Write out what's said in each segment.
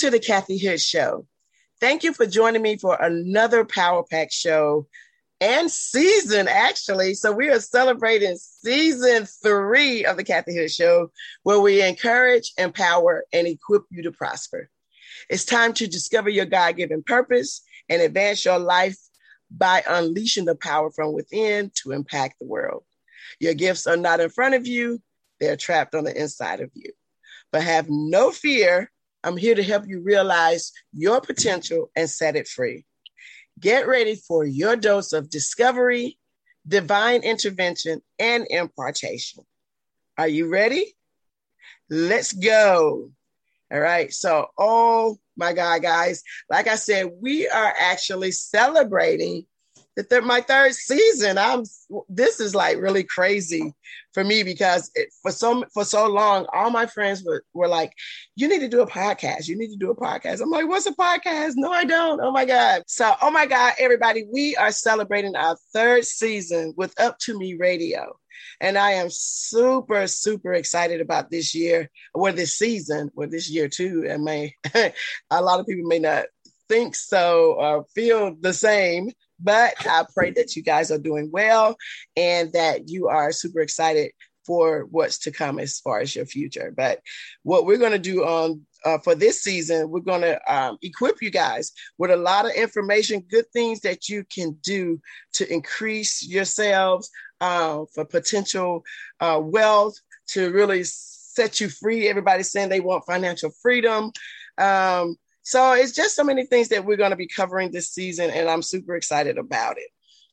To the Kathy Hood Show. Thank you for joining me for another Power Pack show and season, actually. So, we are celebrating season three of the Kathy Hood Show, where we encourage, empower, and equip you to prosper. It's time to discover your God given purpose and advance your life by unleashing the power from within to impact the world. Your gifts are not in front of you, they're trapped on the inside of you. But have no fear I'm here to help you realize your potential and set it free. Get ready for your dose of discovery, divine intervention, and impartation. Are you ready? Let's go. All right. So, oh my God, guys, like I said, we are actually celebrating the th- my third season. I'm this is like really crazy for me because it, for so for so long, all my friends were, were like, "You need to do a podcast. You need to do a podcast." I'm like, "What's a podcast?" No, I don't. Oh my god! So, oh my god, everybody, we are celebrating our third season with Up to Me Radio. And I am super, super excited about this year, or this season, or this year too. And may a lot of people may not think so or feel the same but I pray that you guys are doing well and that you are super excited for what's to come as far as your future. But what we're going to do on uh, for this season, we're going to um, equip you guys with a lot of information, good things that you can do to increase yourselves uh, for potential uh, wealth, to really set you free. Everybody's saying they want financial freedom. Um, so it's just so many things that we're going to be covering this season, and I'm super excited about it.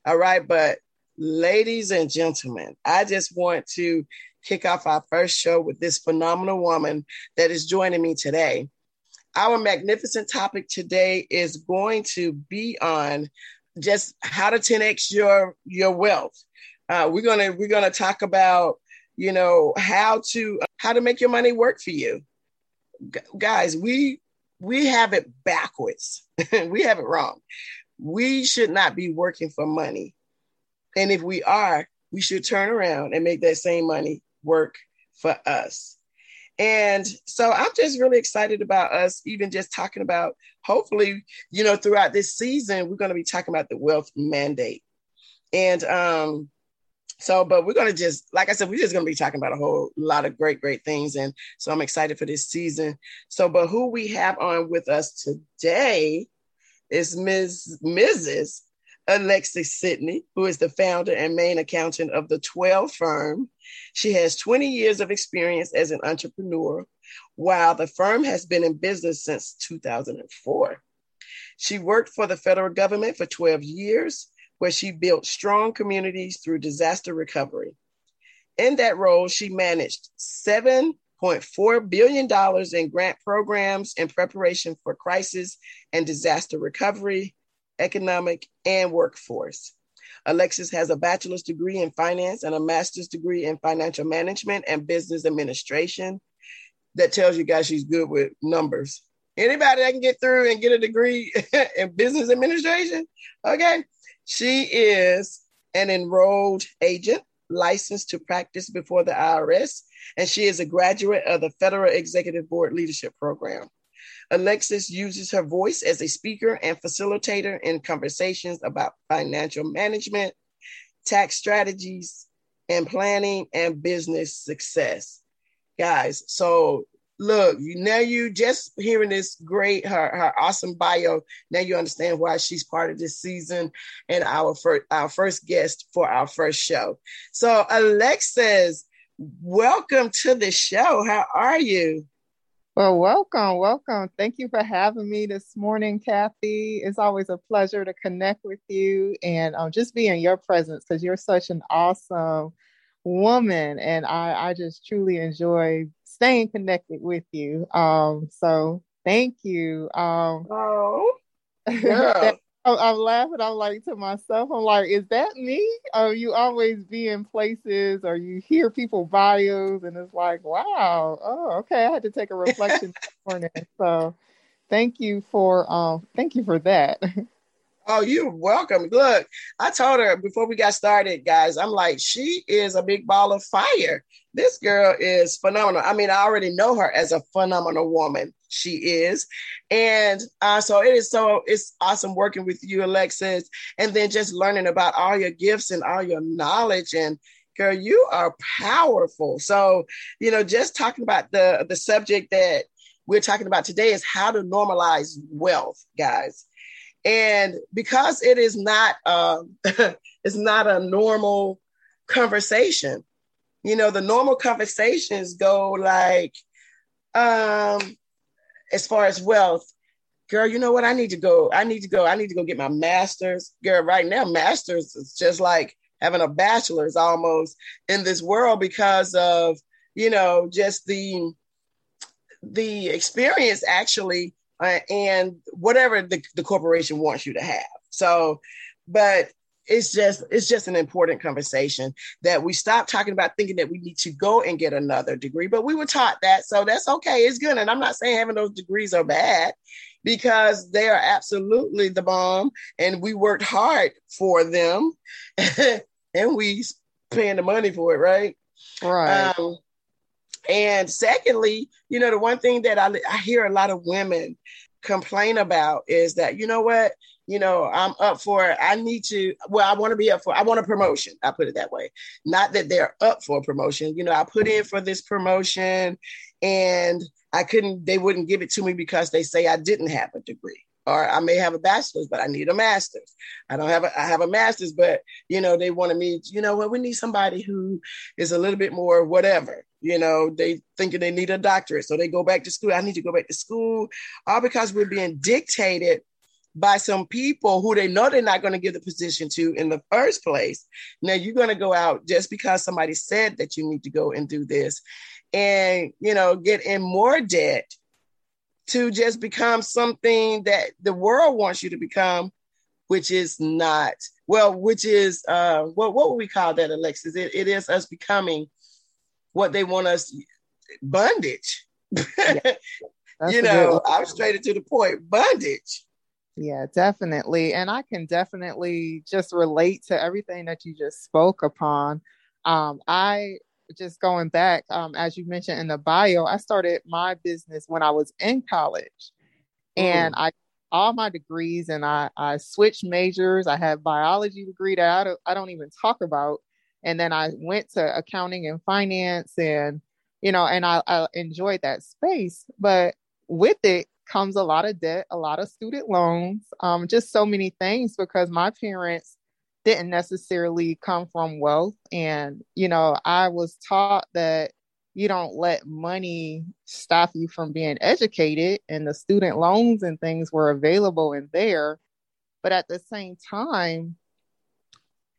All right. But ladies and gentlemen, I just want to kick off our first show with this phenomenal woman that is joining me today. Our magnificent topic today is going to be on just how to 10x your your wealth. Uh, we're gonna we're gonna talk about you know how to how to make your money work for you, guys. We we have it backwards. we have it wrong. We should not be working for money. And if we are, we should turn around and make that same money work for us. And so I'm just really excited about us even just talking about hopefully, you know, throughout this season, we're going to be talking about the wealth mandate. And um, so, but we're going to just, like I said, we're just going to be talking about a whole lot of great, great things. And so I'm excited for this season. So, but who we have on with us today is Ms. Mrs. Alexis Sydney, who is the founder and main accountant of the 12 firm. She has 20 years of experience as an entrepreneur, while the firm has been in business since 2004. She worked for the federal government for 12 years where she built strong communities through disaster recovery. In that role, she managed $7.4 billion in grant programs in preparation for crisis and disaster recovery, economic, and workforce. Alexis has a bachelor's degree in finance and a master's degree in financial management and business administration. That tells you guys she's good with numbers. Anybody that can get through and get a degree in business administration, okay, she is an enrolled agent licensed to practice before the IRS, and she is a graduate of the Federal Executive Board Leadership Program. Alexis uses her voice as a speaker and facilitator in conversations about financial management, tax strategies, and planning and business success. Guys, so look, you now you just hearing this great, her, her awesome bio. Now you understand why she's part of this season and our first, our first guest for our first show. So Alexis, welcome to the show. How are you? Well, welcome, welcome. Thank you for having me this morning, Kathy. It's always a pleasure to connect with you and um, just be in your presence because you're such an awesome woman, and I, I just truly enjoy staying connected with you. Um, so thank you. Um, oh, yeah. I'm laughing. I'm like to myself, I'm like, is that me? Or you always be in places or you hear people bios and it's like, wow, oh, okay. I had to take a reflection this morning. So thank you for um thank you for that. Oh, you're welcome. Look, I told her before we got started, guys, I'm like, she is a big ball of fire. This girl is phenomenal. I mean, I already know her as a phenomenal woman. She is. And uh, so it is so it's awesome working with you, Alexis, and then just learning about all your gifts and all your knowledge. And girl, you are powerful. So, you know, just talking about the the subject that we're talking about today is how to normalize wealth, guys and because it is not uh, it's not a normal conversation you know the normal conversations go like um as far as wealth girl you know what? I need to go i need to go i need to go get my master's. Girl right now master's is just like having a bachelor's almost in this world because of you know just the the experience actually uh, and whatever the, the corporation wants you to have. So, but it's just it's just an important conversation that we stop talking about thinking that we need to go and get another degree but we were taught that so that's okay it's good. And i'm not saying having those degrees are bad because they are absolutely the bomb and we worked hard for them and we paying the money for it right? Right. Um, and secondly, you know, the one thing that I, I hear a lot of women complain about is that, you know what, you know, I'm up for. I need to, well, I want to be up for, I want a promotion. I put it that way. Not that they're up for promotion. You know, I put in for this promotion and I couldn't, they wouldn't give it to me because they say I didn't have a degree or I may have a bachelor's, but I need a master's. I don't have a, I have a master's, but you know, they wanted me, you know what, well, we need somebody who is a little bit more whatever, you know, they thinking they need a doctorate. So they go back to school. I need to go back to school, all because we're being dictated by some people who they know they're not going to give the position to in the first place. Now you're going to go out just because somebody said that you need to go and do this and, you know, get in more debt to just become something that the world wants you to become, which is not well, which is uh, what what would we call that, Alexis? It, it is us becoming what they want us bondage. Yeah, you know, I'm straight to the point, bondage. Yeah, definitely. And I can definitely just relate to everything that you just spoke upon. Um, I just going back, um, as you mentioned in the bio, I started my business when I was in college, and I all my degrees, and I I switched majors. I had biology degree that I don't, I don't even talk about, and then I went to accounting and finance, and you know, and I, I enjoyed that space, but with it comes a lot of debt, a lot of student loans, um, just so many things because my parents didn't necessarily come from wealth. And, you know, I was taught that you don't let money stop you from being educated, and the student loans and things were available in there. But at the same time,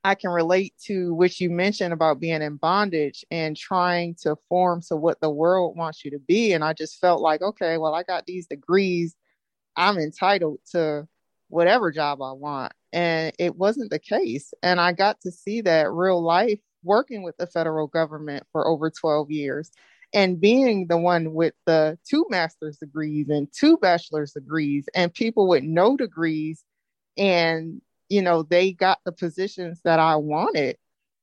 I can relate to what you mentioned about being in bondage and trying to form to what the world wants you to be. And I just felt like, okay, well, I got these degrees. I'm entitled to whatever job I want. And it wasn't the case. And I got to see that real life working with the federal government for over 12 years and being the one with the two master's degrees and two bachelor's degrees and people with no degrees and you know they got the positions that i wanted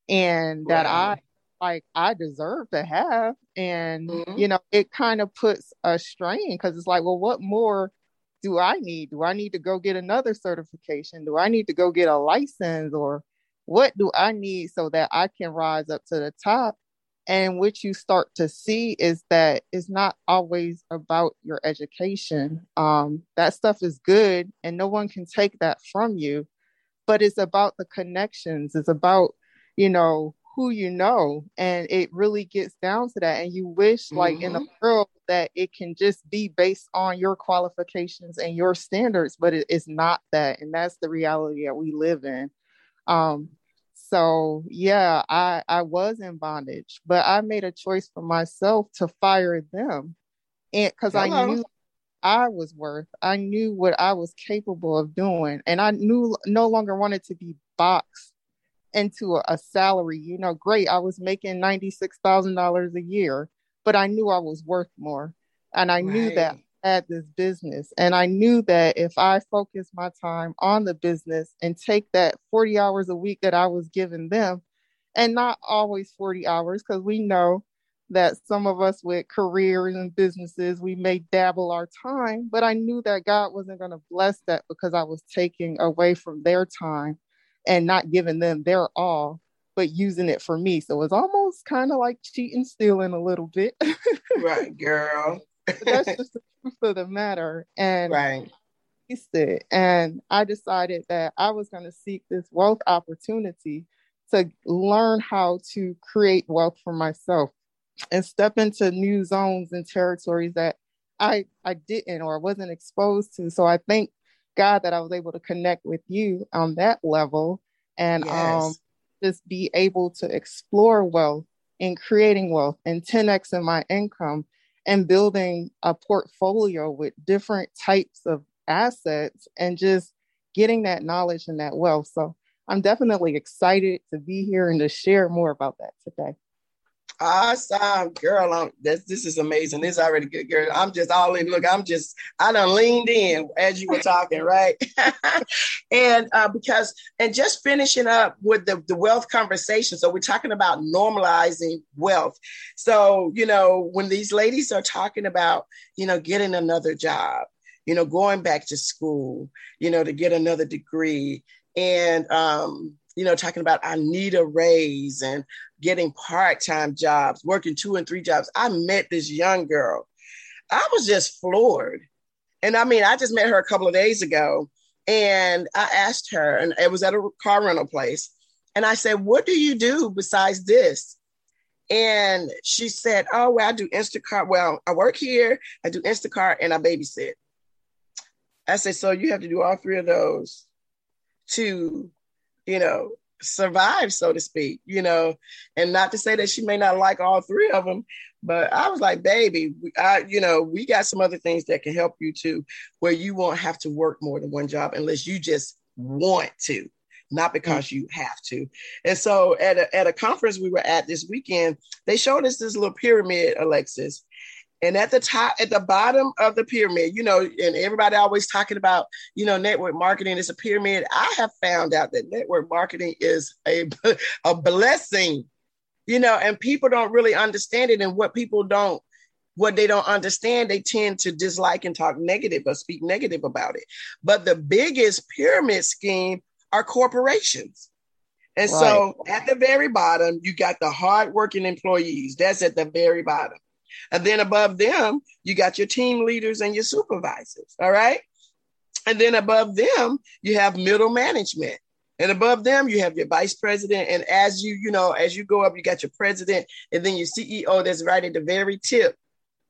and that i like i deserve to have and mm-hmm. you know it kind of puts a strain because it's like well what more do I need? Do I need to go get another certification? Do I need to go get a license or what do I need so that I can rise up to the top? And what you start to see is that it's not always about your education. Um, that stuff is good and no one can take that from you, but it's about the connections. It's about, you know, who you know and it really gets down to that and you wish mm-hmm. like in the mm-hmm. world that it can just be based on your qualifications and your standards but it, it's not that and that's the reality that we live in um so yeah, I I was in bondage, but I made a choice for myself to fire them, and because I knew I was worth, I knew what I was capable of doing, and I knew no longer wanted to be boxed into a, a salary. You know, great, I was making ninety six thousand dollars a year, but I knew I was worth more, and I right. knew that at this business. And I knew that if I focused my time on the business and take that 40 hours a week that I was giving them, and not always 40 hours, because we know that some of us with careers and businesses, we may dabble our time, but I knew that God wasn't going to bless that because I was taking away from their time and not giving them their all, but using it for me. So it was almost kind of like cheating, stealing a little bit. right, girl. that's just the truth of the matter. And right. And I decided that I was going to seek this wealth opportunity to learn how to create wealth for myself and step into new zones and territories that I I didn't or wasn't exposed to. So I thank God that I was able to connect with you on that level and yes. um, just be able to explore wealth and creating wealth and 10x in my income and building a portfolio with different types of assets and just getting that knowledge and that wealth. So I'm definitely excited to be here and to share more about that today. Awesome, girl. I'm, this this is amazing. This is already good, girl. I'm just all in. Look, I'm just I done leaned in as you were talking, right? and uh, because and just finishing up with the the wealth conversation. So we're talking about normalizing wealth. So you know when these ladies are talking about you know getting another job, you know going back to school, you know to get another degree, and um, you know, talking about I need a raise and getting part-time jobs, working two and three jobs. I met this young girl. I was just floored. And I mean, I just met her a couple of days ago and I asked her, and it was at a car rental place. And I said, What do you do besides this? And she said, Oh, well, I do Instacart. Well, I work here, I do Instacart, and I babysit. I said, So you have to do all three of those to you know, survive, so to speak, you know, and not to say that she may not like all three of them, but I was like, baby, I, you know, we got some other things that can help you too, where you won't have to work more than one job unless you just want to, not mm. because you have to. And so at a, at a conference we were at this weekend, they showed us this little pyramid, Alexis, and at the top, at the bottom of the pyramid, you know, and everybody always talking about, you know, network marketing is a pyramid. I have found out that network marketing is a, a blessing, you know, and people don't really understand it. And what people don't, what they don't understand, they tend to dislike and talk negative or speak negative about it. But the biggest pyramid scheme are corporations. And right. so at the very bottom, you got the hardworking employees. That's at the very bottom. And then above them, you got your team leaders and your supervisors. All right. And then above them, you have middle management. And above them, you have your vice president. And as you, you know, as you go up, you got your president and then your CEO that's right at the very tip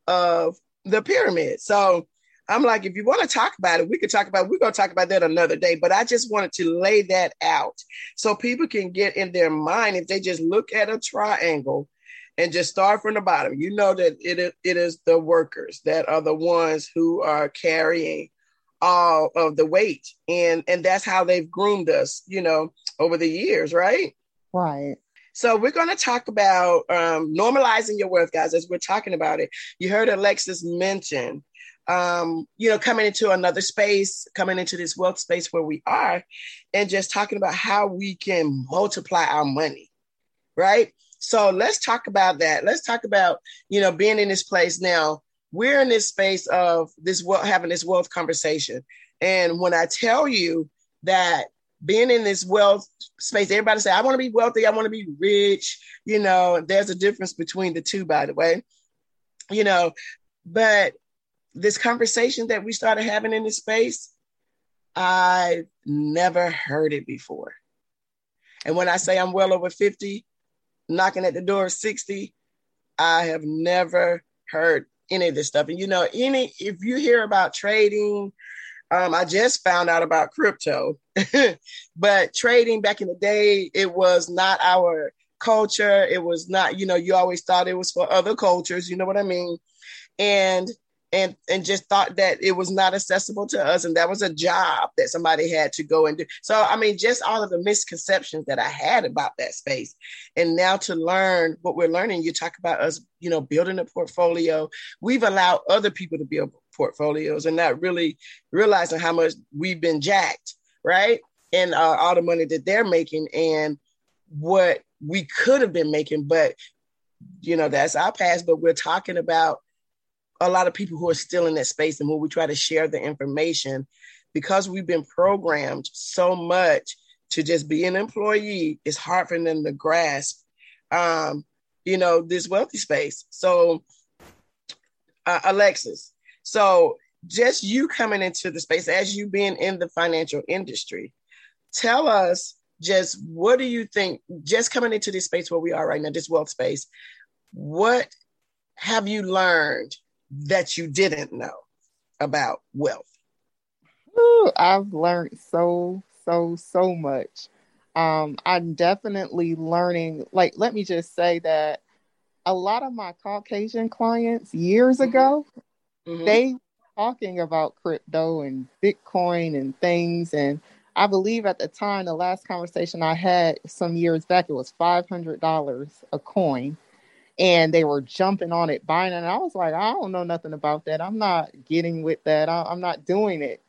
of the pyramid. So I'm like, if you want to talk about it, we could talk about, we're going to talk about that another day. But I just wanted to lay that out so people can get in their mind if they just look at a triangle and just start from the bottom. You know that it, it is the workers that are the ones who are carrying all of the weight. And, and that's how they've groomed us, you know, over the years, right? Right. So we're going to talk about um, normalizing your worth, guys, as we're talking about it. You heard Alexis mention, um, you know, coming into another space, coming into this wealth space where we are, and just talking about how we can multiply our money, right? So let's talk about that. Let's talk about, you know, being in this place now. We're in this space of this wealth, having this wealth conversation. And when I tell you that being in this wealth space, everybody say, I want to be wealthy, I want to be rich. You know, there's a difference between the two, by the way. You know, but this conversation that we started having in this space, I never heard it before. And when I say I'm well over 50, knocking at the door 60. I have never heard any of this stuff. And you know, any if you hear about trading, Um, I just found out about crypto, but trading back in the day, it was not our culture. It was not, you know, you always thought it was for other cultures. You know what I mean? And and and just thought that it was not accessible to us and that was a job that somebody had to go and do. So i mean just all of the misconceptions that i had about that space. And now to learn what we're learning you talk about us you know building a portfolio. We've allowed other people to build portfolios and not really realizing how much we've been jacked right? And uh, all the money that they're making and what we could have been making but you know that's our past but we're talking about a lot of people who are still in that space and when we try to share the information because we've been programmed so much to just be an employee it's hard for them to grasp um, you know this wealthy space. So uh, alexis so just you coming into the space as you being in the financial industry tell us just what do you think just coming into this space where we are right now this wealth space what have you learned that you didn't know about wealth? Ooh, I've learned so, so, so much. Um, I'm definitely learning. Like, let me just say that a lot of my Caucasian clients years mm-hmm. ago, mm-hmm. they talking about crypto and Bitcoin and things. And I believe at the time, the last conversation I had some years back, it was $500 a coin and they were jumping on it, buying it. And I was like, I don't know nothing about that. I'm not getting with that. I, am not doing it.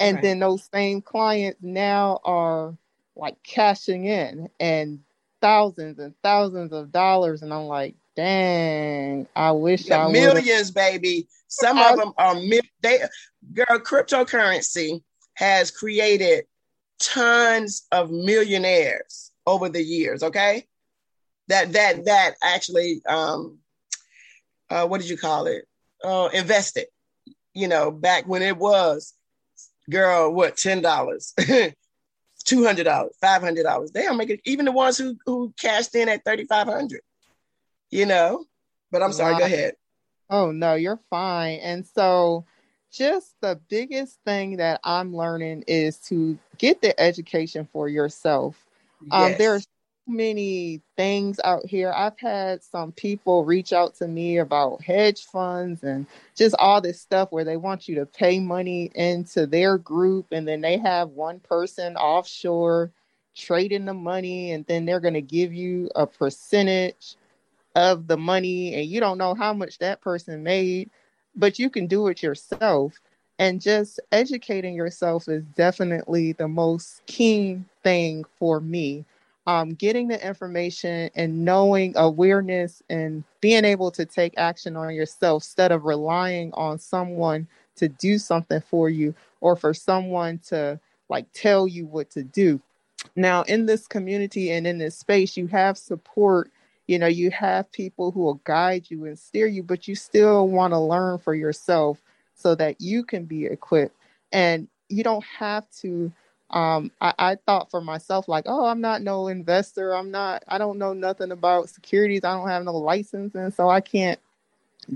And right. then those same clients now are like cashing in and thousands and thousands of dollars. And I'm like, dang, I wish yeah, I 1000000s baby. Some I, of them are they girl cryptocurrency has created tons of millionaires over the years. Okay that that that actually um uh what did you call it? Uh invested you know back when it was girl what ten dollars two hundred dollars five hundred dollars. They all make it. even the ones who who cashed in at thirty five hundred you know? But i'm sorry go ahead. Oh no you're fine. And so just the biggest thing that i'm learning is to get the education for yourself. Um, yes. um, there's many things out here. I've had some people reach out to me about hedge funds and just all this stuff where they want you to pay money into their group and then they have one person offshore trading the money and then they're going to give you a percentage of the money and you don't know how much that person made, but you can do it yourself. And just educating yourself is definitely the most key thing for me um, getting the information and knowing awareness and being able to take action on yourself instead of relying on someone to do something for you or for someone to like tell you what to do. Now, in this community and in this space, you have support. You know, you have people who will guide you and steer you, but you still want to learn for yourself so that you can be equipped. And you don't have to um, I, I thought for myself, like, oh, I'm not no investor. I'm not, I don't know nothing about securities. I don't have no license. And so I can't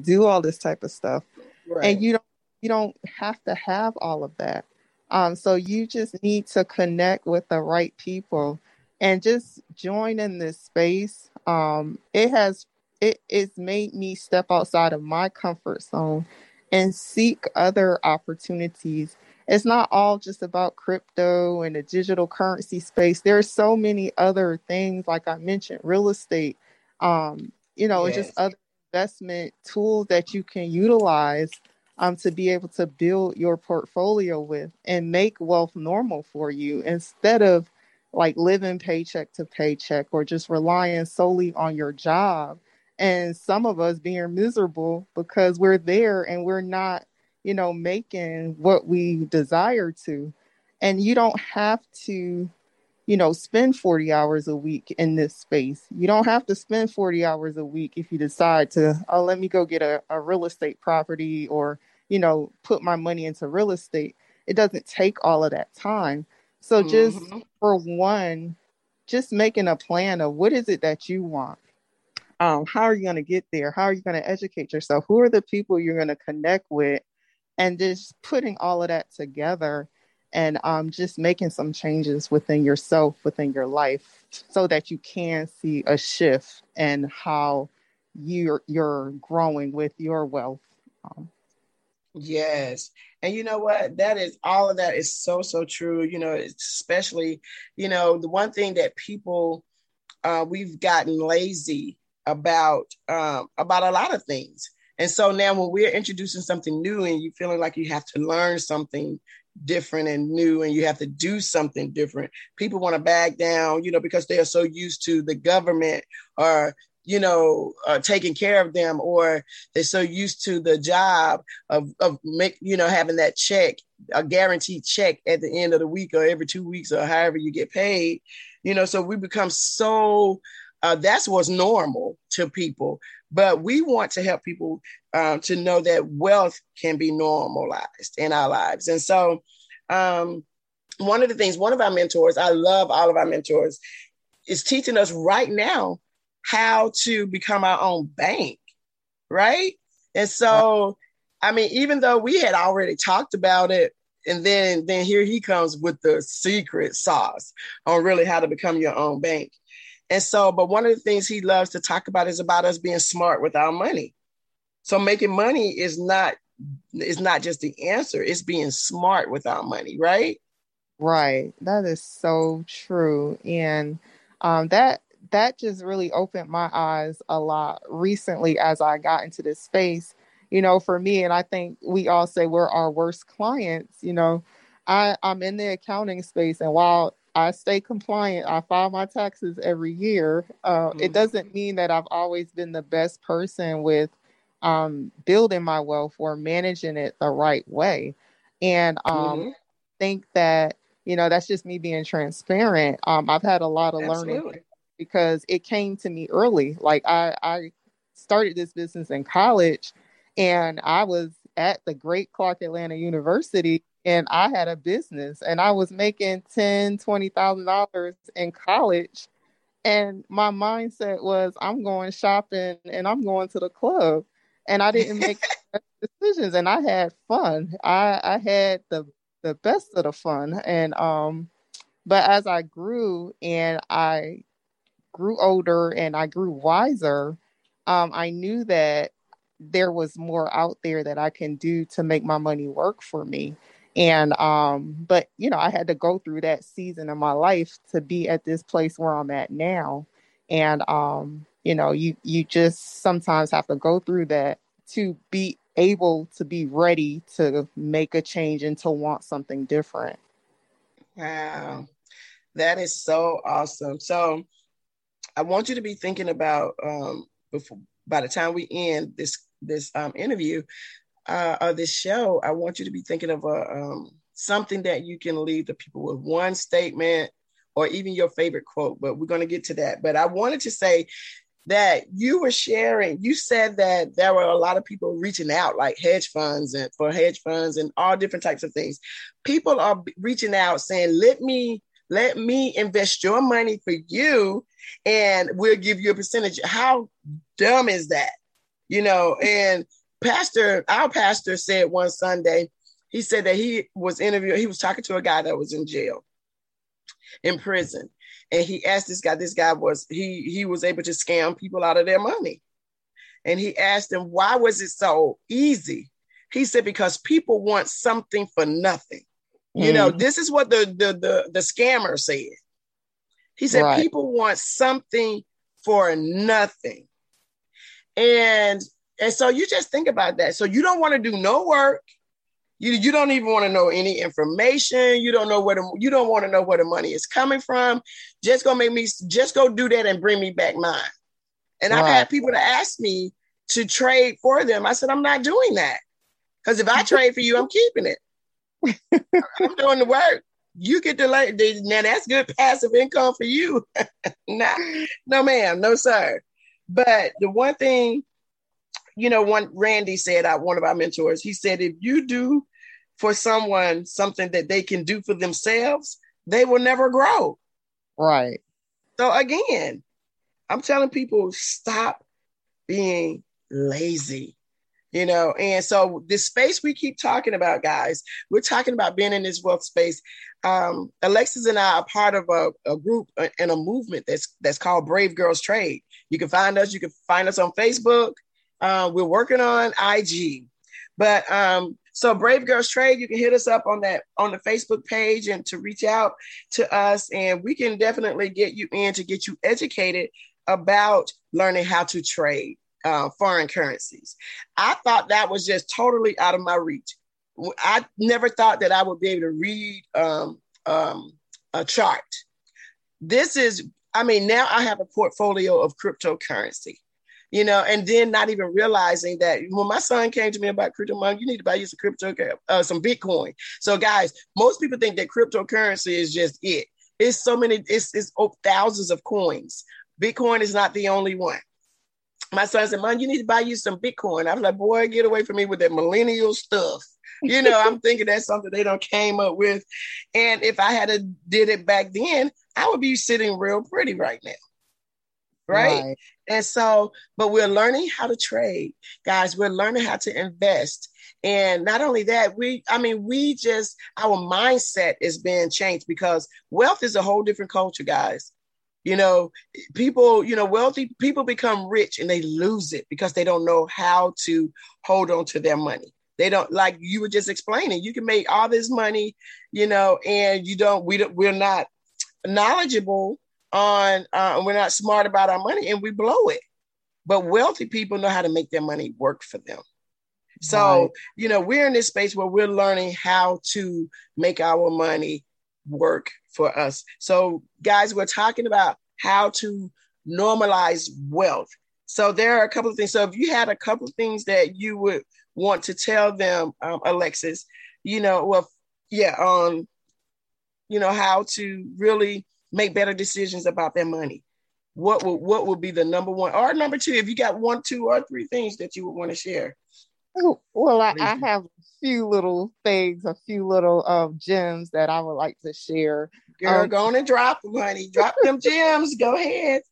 do all this type of stuff. Right. And you don't, you don't have to have all of that. Um, so you just need to connect with the right people and just join in this space. Um, it has, it, it's made me step outside of my comfort zone and seek other opportunities it's not all just about crypto and the digital currency space. There are so many other things, like I mentioned, real estate, um, you know, yes. just other investment tools that you can utilize um, to be able to build your portfolio with and make wealth normal for you instead of like living paycheck to paycheck or just relying solely on your job. And some of us being miserable because we're there and we're not you know, making what we desire to. And you don't have to, you know, spend 40 hours a week in this space. You don't have to spend 40 hours a week if you decide to, oh, let me go get a, a real estate property or, you know, put my money into real estate. It doesn't take all of that time. So just mm-hmm. for one, just making a plan of what is it that you want um, how are you going to get there how are you going to educate yourself who are the people you're going to connect with and just putting all of that together and um, just making some changes within yourself, within your life, so that you can see a shift in how you're you're growing with your wealth. Um, yes, and you know what? That is all of that is so so true. You know, especially you know the one thing that people uh, we've gotten lazy about um, about a lot of things. And so now when we're introducing something new and you feeling like you have to learn something different and new and you have to do something different, people want to back down, you know, because they are so used to the government or you know, uh, taking care of them, or they're so used to the job of of make you know having that check, a guaranteed check at the end of the week or every two weeks or however you get paid, you know. So we become so uh, that's what's normal to people but we want to help people um, to know that wealth can be normalized in our lives. And so, um, one of the things, one of our mentors, I love all of our mentors, is teaching us right now how to become our own bank, right? And so, I mean, even though we had already talked about it, and then then here he comes with the secret sauce on really how to become your own bank. And so, but one of the things he loves to talk about is about us being smart with our money. So making money is not is not just the answer, it's being smart with our money, right? Right. That is so true. And um that that just really opened my eyes a lot recently as I got into this space. You know, for me, and I think we all say we're our worst clients, you know. I, I'm in the accounting space, and while I stay compliant. I file my taxes every year. Uh, mm-hmm. It doesn't mean that I've always been the best person with um, building my wealth or managing it the right way. And um, mm-hmm. think that, you know, that's just me being transparent. Um, I've had a lot of Absolutely. learning because it came to me early. Like I, I started this business in college and I was at the great Clark Atlanta University and I had a business and I was making ten, twenty thousand dollars in college. And my mindset was I'm going shopping and I'm going to the club. And I didn't make decisions and I had fun. I, I had the the best of the fun. And um but as I grew and I grew older and I grew wiser, um, I knew that there was more out there that I can do to make my money work for me and um but you know i had to go through that season of my life to be at this place where i'm at now. And um you know you you just sometimes have to go through that to be able to be ready to make a change and to want something different. Wow. That is so awesome. So i want you to be thinking about um before by the time we end this this um, interview uh, of this show, I want you to be thinking of a um, something that you can leave the people with one statement or even your favorite quote. But we're going to get to that. But I wanted to say that you were sharing. You said that there were a lot of people reaching out, like hedge funds and for hedge funds and all different types of things. People are reaching out saying, "Let me." Let me invest your money for you and we'll give you a percentage. How dumb is that? You know, and pastor, our pastor said one Sunday, he said that he was interviewing, he was talking to a guy that was in jail, in prison. And he asked this guy, this guy was, he he was able to scam people out of their money. And he asked him, why was it so easy? He said, because people want something for nothing. Mm. You know, mm. this is what the the the, the scammer said. He said, right. people want something for nothing. And and so you just think about that. So you don't want to do no work. You, you don't even want to know any information. You don't know where the, you don't want to know where the money is coming from. Just go make me just go do that and bring me back mine. And right. I've had people to ask me to trade for them. I said, I'm not doing that. Because if I trade for you, I'm keeping it. I'm doing the work. You get the now that's good passive income for you. nah, no, ma'am, no, sir. But the one thing you know, one Randy said, uh, one of our mentors, he said, if you do for someone something that they can do for themselves, they will never grow. Right. So again, I'm telling people stop being lazy. you know and so this space we keep talking about guys we're talking about being in this wealth space um, alexis and i are part of a, a group uh, and a movement that's that's called brave girls trade you can find us you can find us on facebook uh, we're working on ig but um, so brave girls trade you can hit us up on that on the facebook page and to reach out to us and we can definitely get you in to get you educated about learning how to trade uh, foreign currencies. I thought that was just totally out of my reach. I never thought that I would be able to read um, um, a chart. This is, I mean, now I have a portfolio of cryptocurrency, you know, and then not even realizing that when my son came to me about crypto, mom, you need to buy you some crypto, uh, some Bitcoin. So, guys, most people think that cryptocurrency is just it. It's so many, it's, it's thousands of coins. Bitcoin is not the only one my son said, "Mom, you need to buy you some Bitcoin." I was like, "Boy, get away from me with that millennial stuff." You know, I'm thinking that's something they don't came up with. And if I had a, did it back then, I would be sitting real pretty right now. Right? right? And so, but we're learning how to trade, guys. We're learning how to invest. And not only that, we, I mean, we just, our mindset is being changed because wealth is a whole different culture, guys. You know, people, you know, wealthy people become rich and they lose it because they don't know how to hold on to their money. They don't like you were just explaining. You can make all this money, you know, and you don't. We don't. We're not knowledgeable on. Uh, we're not smart about our money, and we blow it. But wealthy people know how to make their money work for them. So, right. you know, we're in this space where we're learning how to make our money work for us. So, guys, we're talking about how to normalize wealth. So, there are a couple of things. So, if you had a couple of things that you would want to tell them, um, Alexis, you know, well, yeah, um, you know, how to really make better decisions about their money. What would what would be the number one or number two? If you got one, two, or three things that you would want to share. Well, I, I have a few little things, a few little um, gems that I would like to share. Girl, um, go on and drop them, honey. Drop them gems. Go ahead.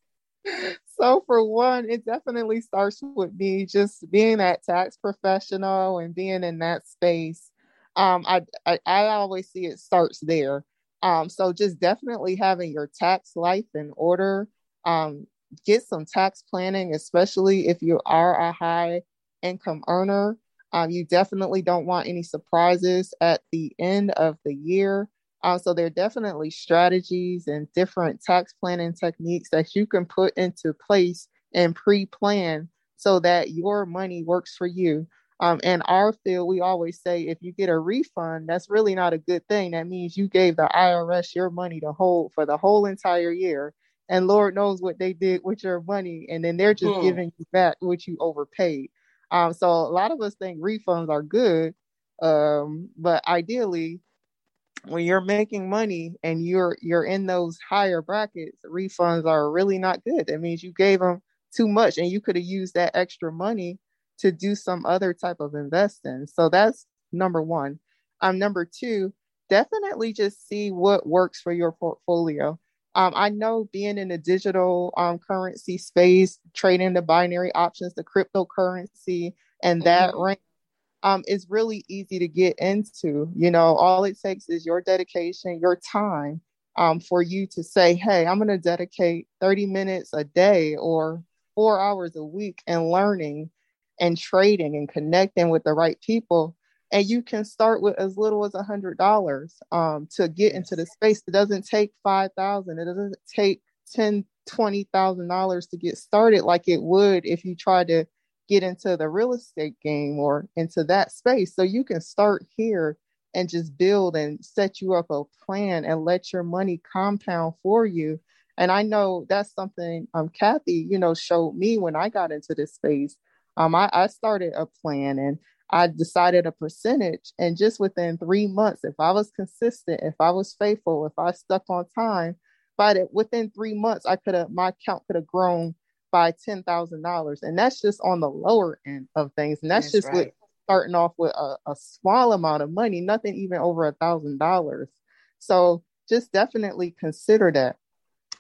So, for one, it definitely starts with me just being that tax professional and being in that space. Um, I, I, I always see it starts there. Um, so just definitely having your tax life in order. Um, get some tax planning, especially if you are a high income earner. Um, you definitely don't want any surprises at the end of the year. Uh, so there are definitely strategies and different tax planning techniques that you can put into place and pre-plan so that your money works for you. Um, in our field, we always say if you get a refund, that's really not a good thing. That means you gave the IRS your money to hold for the whole entire year. And Lord knows what they did with your money. And then they're just hmm. giving you back what you overpaid. Um, so a lot of us think refunds are good, um, but ideally, when you're making money and you're you're in those higher brackets, refunds are really not good. That means you gave them too much, and you could have used that extra money to do some other type of investing. So that's number one. Um, number two, definitely just see what works for your portfolio. Um, I know being in the digital um, currency space, trading the binary options, the cryptocurrency, and that mm-hmm. rank um, is really easy to get into. You know, all it takes is your dedication, your time um, for you to say, hey, I'm going to dedicate 30 minutes a day or four hours a week and learning and trading and connecting with the right people and you can start with as little as a hundred dollars um, to get into the space. It doesn't take five thousand. It doesn't take ten, twenty thousand dollars to get started like it would if you try to get into the real estate game or into that space. So you can start here and just build and set you up a plan and let your money compound for you. And I know that's something um Kathy, you know, showed me when I got into this space. Um, I, I started a plan and I decided a percentage. And just within three months, if I was consistent, if I was faithful, if I stuck on time, but within three months, I could have my account could have grown by ten thousand dollars, and that's just on the lower end of things, and that's, that's just right. with starting off with a, a small amount of money, nothing even over a thousand dollars. So just definitely consider that,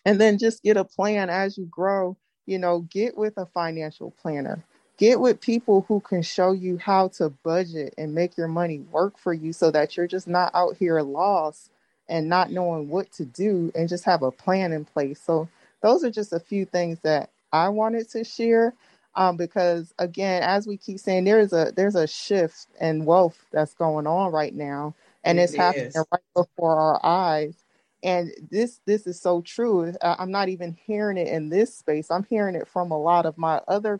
and then just get a plan as you grow. You know, get with a financial planner get with people who can show you how to budget and make your money work for you so that you're just not out here lost and not knowing what to do and just have a plan in place. So those are just a few things that I wanted to share. Um, because again, as we keep saying, there is a there's a shift in wealth that's going on right now, and it it's is. happening right before our eyes. And this this is so true. I'm not even hearing it in this space. I'm hearing it from a lot of my other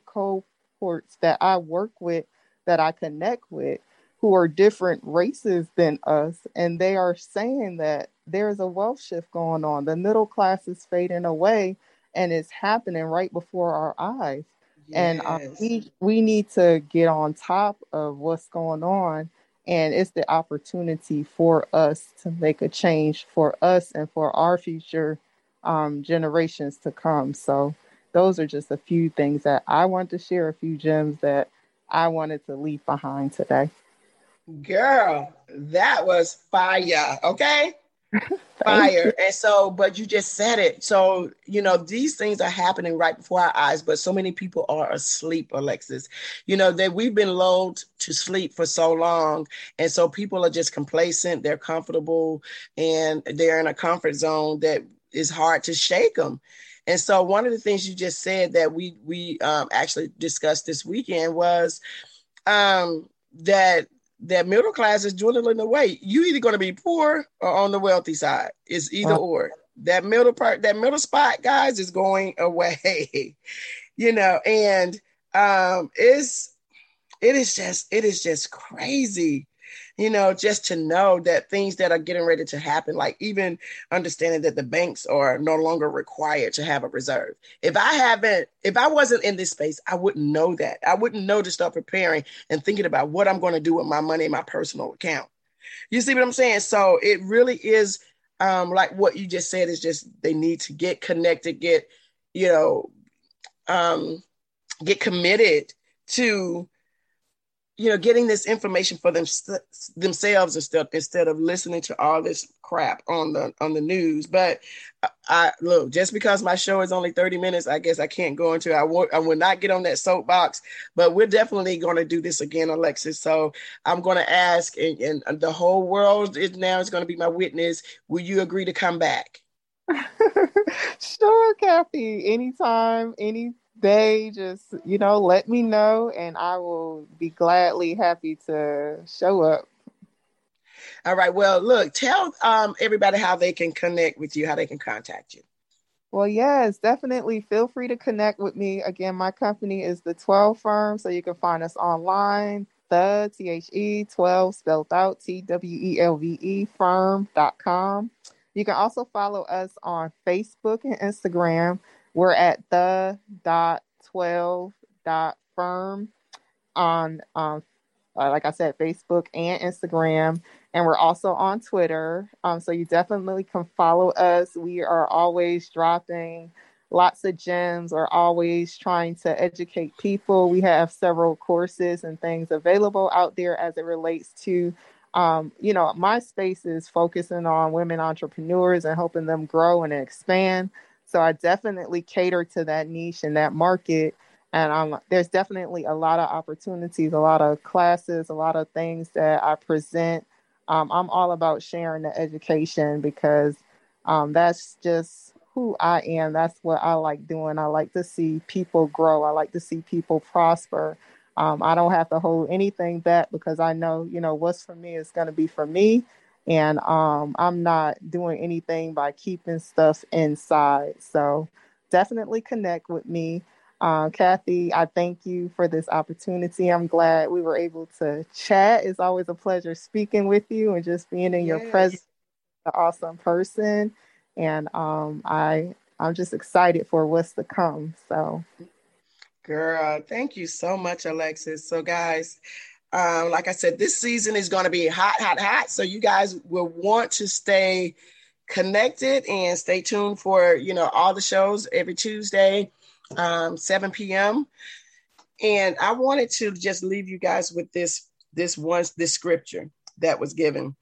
that I work with, that I connect with, who are different races than us, and they are saying that there's a wealth shift going on. The middle class is fading away, and it's happening right before our eyes. Yes. And um, we we need to get on top of what's going on, and it's the opportunity for us to make a change for us and for our future um, generations to come. So those are just a few things that I want to share, a few gems that I wanted to leave behind today. Girl, that was fire. Okay. fire. And so, but you just said it. So, you know, these things are happening right before our eyes, but so many people are asleep, Alexis. You know, that we've been lulled to sleep for so long. And so people are just complacent, they're comfortable, and they're in a comfort zone that is hard to shake them. And so one of the things you just said that we we um, actually discussed this weekend was um, that that middle class is dwindling away. You either going to be poor or on the wealthy side. It's either wow. or. That middle part, that middle spot, guys, is going away. you know, and um, it's it is just it is just crazy you know, just to know that things that are getting ready to happen, like even understanding that the banks are no longer required to have a reserve. If I haven't, if I wasn't in this space, I wouldn't know that. I wouldn't know to start preparing and thinking about what I'm going to do with my money in my personal account. You see what I'm saying? So it really is um, like what you just said is just they need to get connected, get, you know, um, get committed to you know, getting this information for them themselves stuff instead of listening to all this crap on the on the news. But I, I look just because my show is only thirty minutes, I guess I can't go into. I will I will not get on that soapbox, but we're definitely going to do this again, Alexis. So I'm going to ask, and, and the whole world is now is going to be my witness. Will you agree to come back? sure, Kathy. Anytime, any they just, you know, let me know and I will be gladly happy to show up. All right. Well, look, tell um, everybody how they can connect with you, how they can contact you. Well, yes, definitely feel free to connect with me. Again, my company is the 12 firm, so you can find us online, the T H E 12 spelled out T W E L V E firm.com. You can also follow us on Facebook and Instagram we're at the dot twelve dot firm on um, uh, like I said, Facebook and Instagram, and we're also on Twitter. Um, so you definitely can follow us. We are always dropping lots of gems. We're always trying to educate people. We have several courses and things available out there as it relates to. Um, you know, my space is focusing on women entrepreneurs and helping them grow and expand. So I definitely cater to that niche and that market. And um, there's definitely a lot of opportunities, a lot of classes, a lot of things that I present. Um, I'm all about sharing the education because um, that's just who I am. That's what I like doing. I like to see people grow. I like to see people prosper. Um, I don't have to hold anything back because I know, you know, what's for me is going to be for me and um, I'm not doing anything by keeping stuff inside. So definitely connect with me. Uh, Kathy, I thank you for this opportunity. I'm glad we were able to chat. It's always a pleasure speaking with you and just being in yes. your presence. An awesome person, and um, I I'm just excited for what's to come. So, girl, thank you so much, Alexis. So, guys, um, like I said, this season is going to be hot, hot, hot. So you guys will want to stay connected and stay tuned for you know all the shows every Tuesday, um, 7 p.m. And I wanted to just leave you guys with this this once this scripture that was given.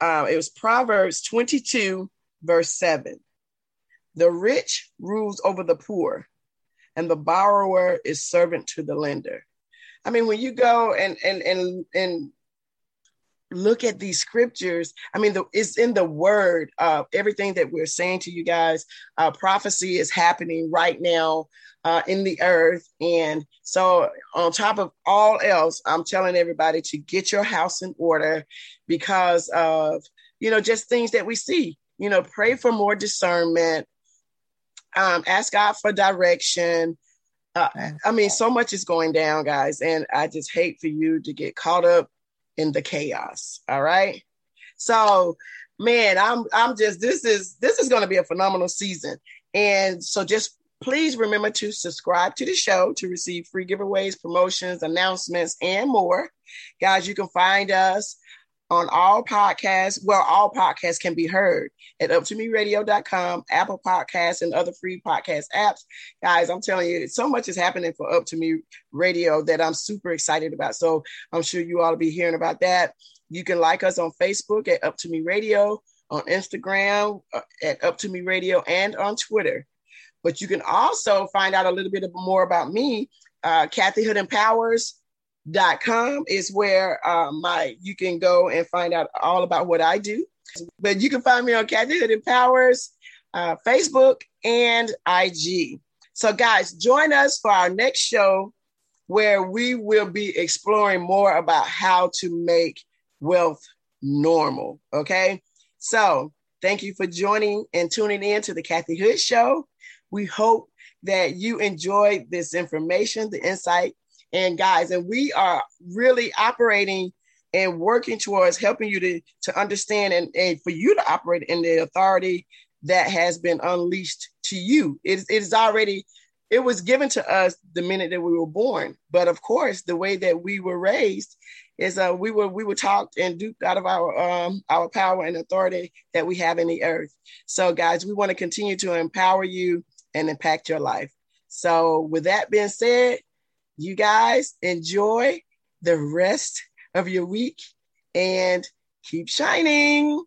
Uh, it was Proverbs 22, verse 7. The rich rules over the poor, and the borrower is servant to the lender. I mean, when you go and and and and look at these scriptures, I mean, the, it's in the word. Uh, everything that we're saying to you guys, uh, prophecy is happening right now uh, in the earth. And so, on top of all else, I'm telling everybody to get your house in order because of, you know, just things that we see. You know, pray for more discernment. Um, ask God for direction. Uh, I mean, so much is going down, guys, and I just hate for you to get caught up in the chaos. All right. So, man, I'm I'm just this is this is going to be a phenomenal season, and so just please remember to subscribe to the show to receive free giveaways, promotions, announcements, and more. Guys, you can find us on all podcasts. Well, all podcasts can be heard at uptomeradio.com, Apple Podcasts, and other free podcast apps. Guys, I'm telling you, so much is happening for Up to Me Radio that I'm super excited about. So I'm sure you all will be hearing about that. You can like us on Facebook at Up to Me Radio, on Instagram uh, at Up to Me Radio, and on Twitter. But you can also find out a little bit more about me. Uh, Kathy Hood Empowers dot com is where uh, my you can go and find out all about what I do. But you can find me on Kathy Hood Empowers, uh, Facebook, and IG. So, guys, join us for our next show where we will be exploring more about how to make wealth normal. Okay. So, thank you for joining and tuning in to the Kathy Hood Show. We hope that you enjoyed this information, the insight, and guys, and we are really operating and working towards helping you to, to understand and, and for you to operate in the authority that has been unleashed to you. It, it is already, it was given to us the minute that we were born. But of course, the way that we were raised is uh, we were we were talked and duped out of our um, our power and authority that we have in the earth. So, guys, we want to continue to empower you and impact your life. So, with that being said, you guys enjoy the rest of your week and keep shining.